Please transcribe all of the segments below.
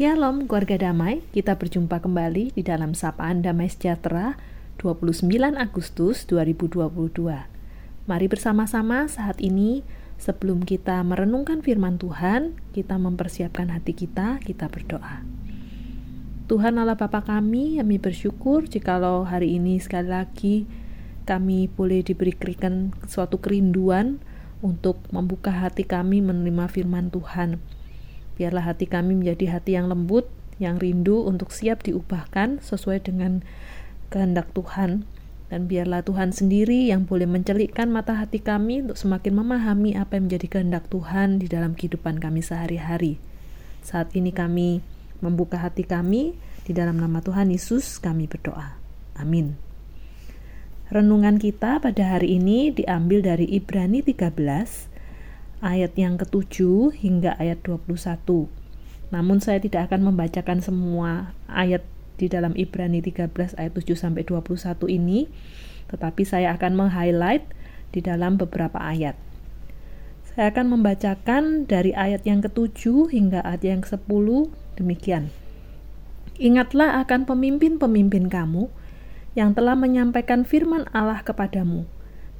Shalom keluarga damai, kita berjumpa kembali di dalam Sapaan Damai Sejahtera 29 Agustus 2022. Mari bersama-sama saat ini sebelum kita merenungkan firman Tuhan, kita mempersiapkan hati kita, kita berdoa. Tuhan Allah Bapa kami, kami bersyukur jikalau hari ini sekali lagi kami boleh diberikan suatu kerinduan untuk membuka hati kami menerima firman Tuhan Biarlah hati kami menjadi hati yang lembut, yang rindu untuk siap diubahkan sesuai dengan kehendak Tuhan. Dan biarlah Tuhan sendiri yang boleh mencelikkan mata hati kami untuk semakin memahami apa yang menjadi kehendak Tuhan di dalam kehidupan kami sehari-hari. Saat ini kami membuka hati kami, di dalam nama Tuhan Yesus kami berdoa. Amin. Renungan kita pada hari ini diambil dari Ibrani 13 ayat yang ketujuh hingga ayat 21. Namun saya tidak akan membacakan semua ayat di dalam Ibrani 13 ayat 7 sampai 21 ini, tetapi saya akan meng-highlight di dalam beberapa ayat. Saya akan membacakan dari ayat yang ketujuh hingga ayat yang ke-10 demikian. Ingatlah akan pemimpin-pemimpin kamu yang telah menyampaikan firman Allah kepadamu.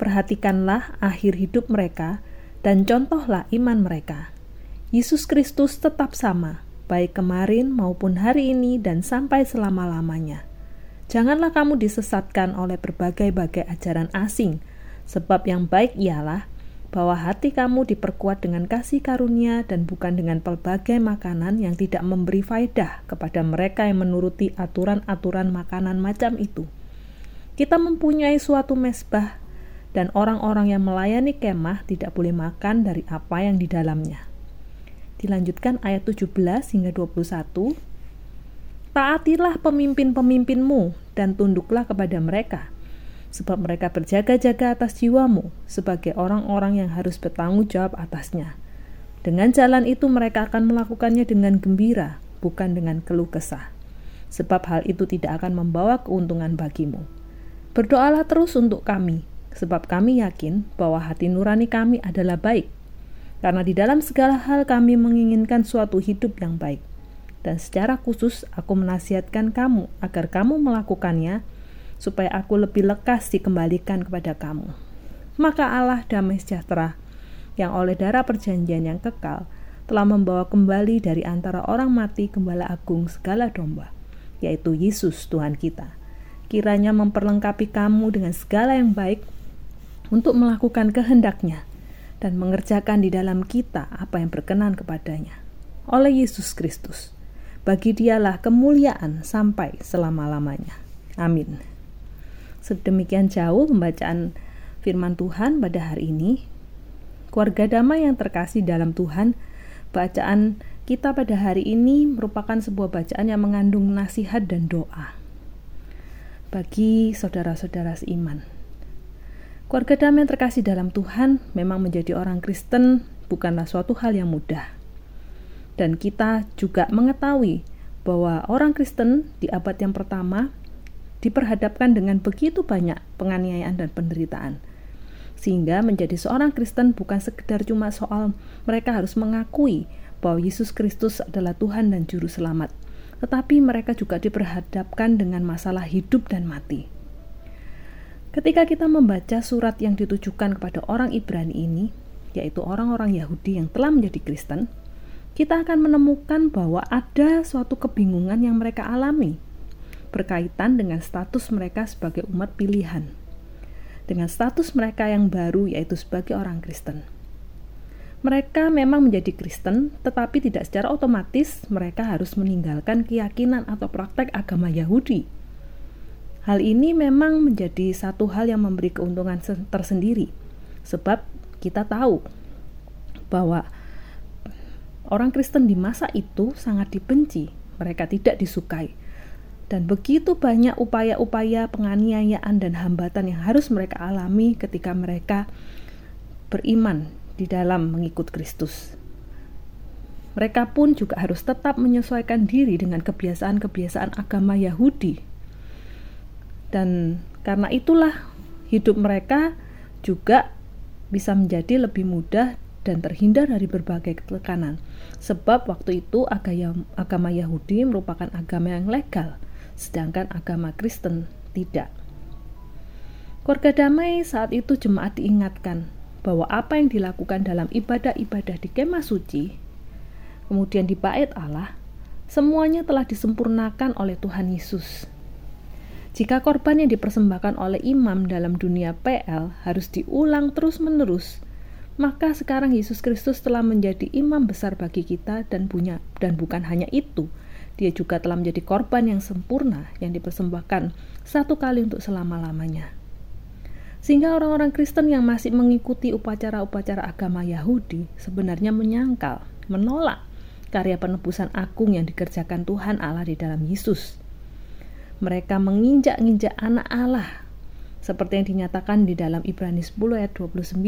Perhatikanlah akhir hidup mereka dan contohlah iman mereka. Yesus Kristus tetap sama, baik kemarin maupun hari ini dan sampai selama-lamanya. Janganlah kamu disesatkan oleh berbagai-bagai ajaran asing, sebab yang baik ialah bahwa hati kamu diperkuat dengan kasih karunia dan bukan dengan pelbagai makanan yang tidak memberi faedah kepada mereka yang menuruti aturan-aturan makanan macam itu. Kita mempunyai suatu mesbah dan orang-orang yang melayani kemah tidak boleh makan dari apa yang di dalamnya. Dilanjutkan ayat 17 hingga 21. Taatilah pemimpin-pemimpinmu dan tunduklah kepada mereka, sebab mereka berjaga-jaga atas jiwamu sebagai orang-orang yang harus bertanggung jawab atasnya. Dengan jalan itu mereka akan melakukannya dengan gembira, bukan dengan keluh kesah. Sebab hal itu tidak akan membawa keuntungan bagimu. Berdoalah terus untuk kami, sebab kami yakin bahwa hati nurani kami adalah baik, karena di dalam segala hal kami menginginkan suatu hidup yang baik. Dan secara khusus aku menasihatkan kamu agar kamu melakukannya, supaya aku lebih lekas dikembalikan kepada kamu. Maka Allah damai sejahtera, yang oleh darah perjanjian yang kekal, telah membawa kembali dari antara orang mati gembala agung segala domba, yaitu Yesus Tuhan kita. Kiranya memperlengkapi kamu dengan segala yang baik untuk melakukan kehendaknya dan mengerjakan di dalam kita apa yang berkenan kepadanya. Oleh Yesus Kristus, bagi dialah kemuliaan sampai selama-lamanya. Amin. Sedemikian jauh pembacaan firman Tuhan pada hari ini. Keluarga damai yang terkasih dalam Tuhan, bacaan kita pada hari ini merupakan sebuah bacaan yang mengandung nasihat dan doa bagi saudara-saudara seiman. Keluarga damai yang terkasih dalam Tuhan memang menjadi orang Kristen bukanlah suatu hal yang mudah. Dan kita juga mengetahui bahwa orang Kristen di abad yang pertama diperhadapkan dengan begitu banyak penganiayaan dan penderitaan. Sehingga menjadi seorang Kristen bukan sekedar cuma soal mereka harus mengakui bahwa Yesus Kristus adalah Tuhan dan Juru Selamat, tetapi mereka juga diperhadapkan dengan masalah hidup dan mati. Ketika kita membaca surat yang ditujukan kepada orang Ibrani ini, yaitu orang-orang Yahudi yang telah menjadi Kristen, kita akan menemukan bahwa ada suatu kebingungan yang mereka alami berkaitan dengan status mereka sebagai umat pilihan, dengan status mereka yang baru, yaitu sebagai orang Kristen. Mereka memang menjadi Kristen, tetapi tidak secara otomatis mereka harus meninggalkan keyakinan atau praktek agama Yahudi Hal ini memang menjadi satu hal yang memberi keuntungan tersendiri, sebab kita tahu bahwa orang Kristen di masa itu sangat dibenci, mereka tidak disukai, dan begitu banyak upaya-upaya penganiayaan dan hambatan yang harus mereka alami ketika mereka beriman di dalam mengikut Kristus. Mereka pun juga harus tetap menyesuaikan diri dengan kebiasaan-kebiasaan agama Yahudi dan karena itulah hidup mereka juga bisa menjadi lebih mudah dan terhindar dari berbagai tekanan. Sebab waktu itu agama Yahudi merupakan agama yang legal, sedangkan agama Kristen tidak. Keluarga damai saat itu jemaat diingatkan bahwa apa yang dilakukan dalam ibadah-ibadah di kemah suci, kemudian di bait Allah, semuanya telah disempurnakan oleh Tuhan Yesus. Jika korban yang dipersembahkan oleh imam dalam dunia PL harus diulang terus-menerus, maka sekarang Yesus Kristus telah menjadi imam besar bagi kita dan punya dan bukan hanya itu, dia juga telah menjadi korban yang sempurna yang dipersembahkan satu kali untuk selama-lamanya. Sehingga orang-orang Kristen yang masih mengikuti upacara-upacara agama Yahudi sebenarnya menyangkal, menolak karya penebusan agung yang dikerjakan Tuhan Allah di dalam Yesus. Mereka menginjak-injak anak Allah, seperti yang dinyatakan di dalam Ibrani 10 ayat 29.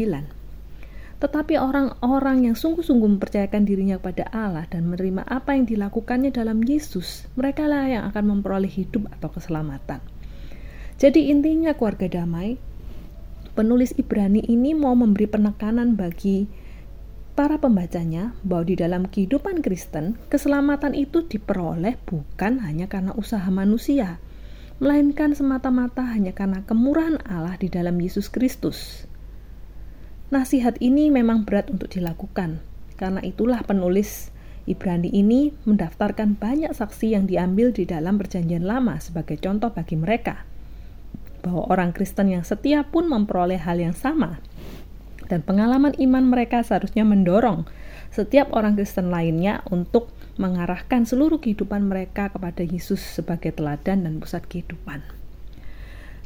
Tetapi orang-orang yang sungguh-sungguh mempercayakan dirinya kepada Allah dan menerima apa yang dilakukannya dalam Yesus, mereka lah yang akan memperoleh hidup atau keselamatan. Jadi intinya keluarga damai, penulis Ibrani ini mau memberi penekanan bagi para pembacanya bahwa di dalam kehidupan Kristen, keselamatan itu diperoleh bukan hanya karena usaha manusia, melainkan semata-mata hanya karena kemurahan Allah di dalam Yesus Kristus. Nasihat ini memang berat untuk dilakukan, karena itulah penulis Ibrani ini mendaftarkan banyak saksi yang diambil di dalam Perjanjian Lama sebagai contoh bagi mereka. Bahwa orang Kristen yang setia pun memperoleh hal yang sama dan pengalaman iman mereka seharusnya mendorong setiap orang Kristen lainnya untuk mengarahkan seluruh kehidupan mereka kepada Yesus sebagai teladan dan pusat kehidupan.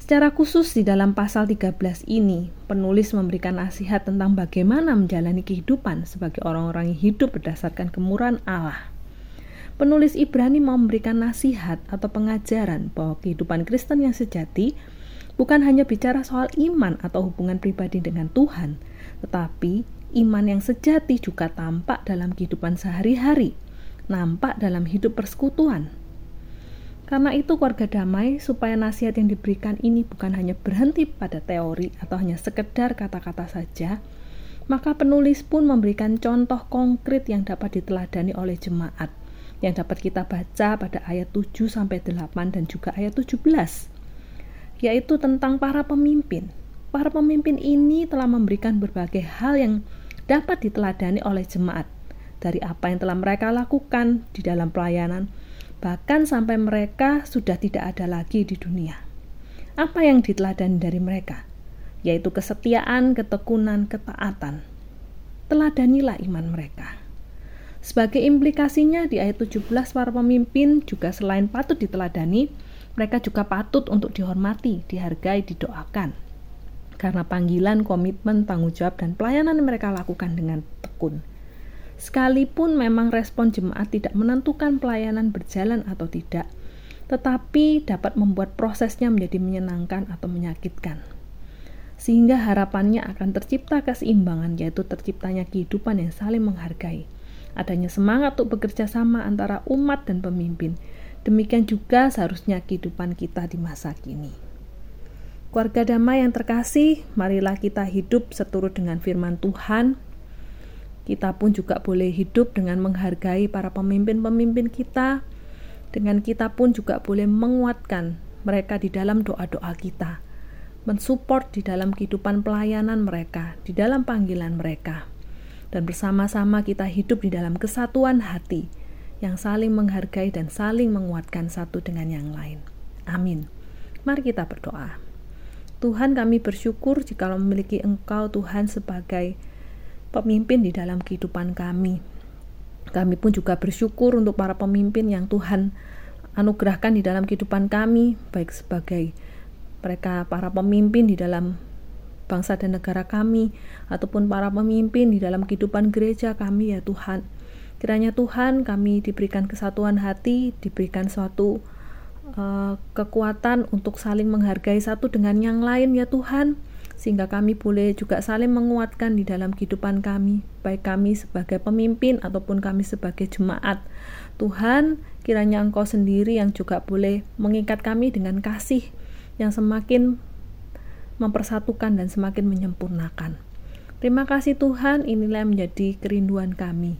Secara khusus di dalam pasal 13 ini, penulis memberikan nasihat tentang bagaimana menjalani kehidupan sebagai orang-orang yang hidup berdasarkan kemurahan Allah. Penulis Ibrani memberikan nasihat atau pengajaran bahwa kehidupan Kristen yang sejati bukan hanya bicara soal iman atau hubungan pribadi dengan Tuhan, tetapi iman yang sejati juga tampak dalam kehidupan sehari-hari, nampak dalam hidup persekutuan. Karena itu keluarga damai supaya nasihat yang diberikan ini bukan hanya berhenti pada teori atau hanya sekedar kata-kata saja, maka penulis pun memberikan contoh konkret yang dapat diteladani oleh jemaat yang dapat kita baca pada ayat 7 sampai 8 dan juga ayat 17 yaitu tentang para pemimpin para pemimpin ini telah memberikan berbagai hal yang dapat diteladani oleh jemaat dari apa yang telah mereka lakukan di dalam pelayanan, bahkan sampai mereka sudah tidak ada lagi di dunia. Apa yang diteladani dari mereka? Yaitu kesetiaan, ketekunan, ketaatan. Teladanilah iman mereka. Sebagai implikasinya di ayat 17 para pemimpin juga selain patut diteladani, mereka juga patut untuk dihormati, dihargai, didoakan karena panggilan, komitmen, tanggung jawab, dan pelayanan mereka lakukan dengan tekun. Sekalipun memang respon jemaat tidak menentukan pelayanan berjalan atau tidak, tetapi dapat membuat prosesnya menjadi menyenangkan atau menyakitkan. Sehingga harapannya akan tercipta keseimbangan, yaitu terciptanya kehidupan yang saling menghargai. Adanya semangat untuk bekerja sama antara umat dan pemimpin. Demikian juga seharusnya kehidupan kita di masa kini. Keluarga damai yang terkasih, marilah kita hidup seturut dengan firman Tuhan. Kita pun juga boleh hidup dengan menghargai para pemimpin-pemimpin kita. Dengan kita pun juga boleh menguatkan mereka di dalam doa-doa kita. Mensupport di dalam kehidupan pelayanan mereka, di dalam panggilan mereka. Dan bersama-sama kita hidup di dalam kesatuan hati yang saling menghargai dan saling menguatkan satu dengan yang lain. Amin. Mari kita berdoa. Tuhan kami bersyukur jika memiliki Engkau Tuhan sebagai pemimpin di dalam kehidupan kami. Kami pun juga bersyukur untuk para pemimpin yang Tuhan anugerahkan di dalam kehidupan kami, baik sebagai mereka para pemimpin di dalam bangsa dan negara kami, ataupun para pemimpin di dalam kehidupan gereja kami ya Tuhan. Kiranya Tuhan kami diberikan kesatuan hati, diberikan suatu uh, kekuatan untuk saling menghargai satu dengan yang lain ya Tuhan. Sehingga kami boleh juga saling menguatkan di dalam kehidupan kami baik kami sebagai pemimpin ataupun kami sebagai jemaat. Tuhan kiranya Engkau sendiri yang juga boleh mengikat kami dengan kasih yang semakin mempersatukan dan semakin menyempurnakan. Terima kasih Tuhan, inilah yang menjadi kerinduan kami.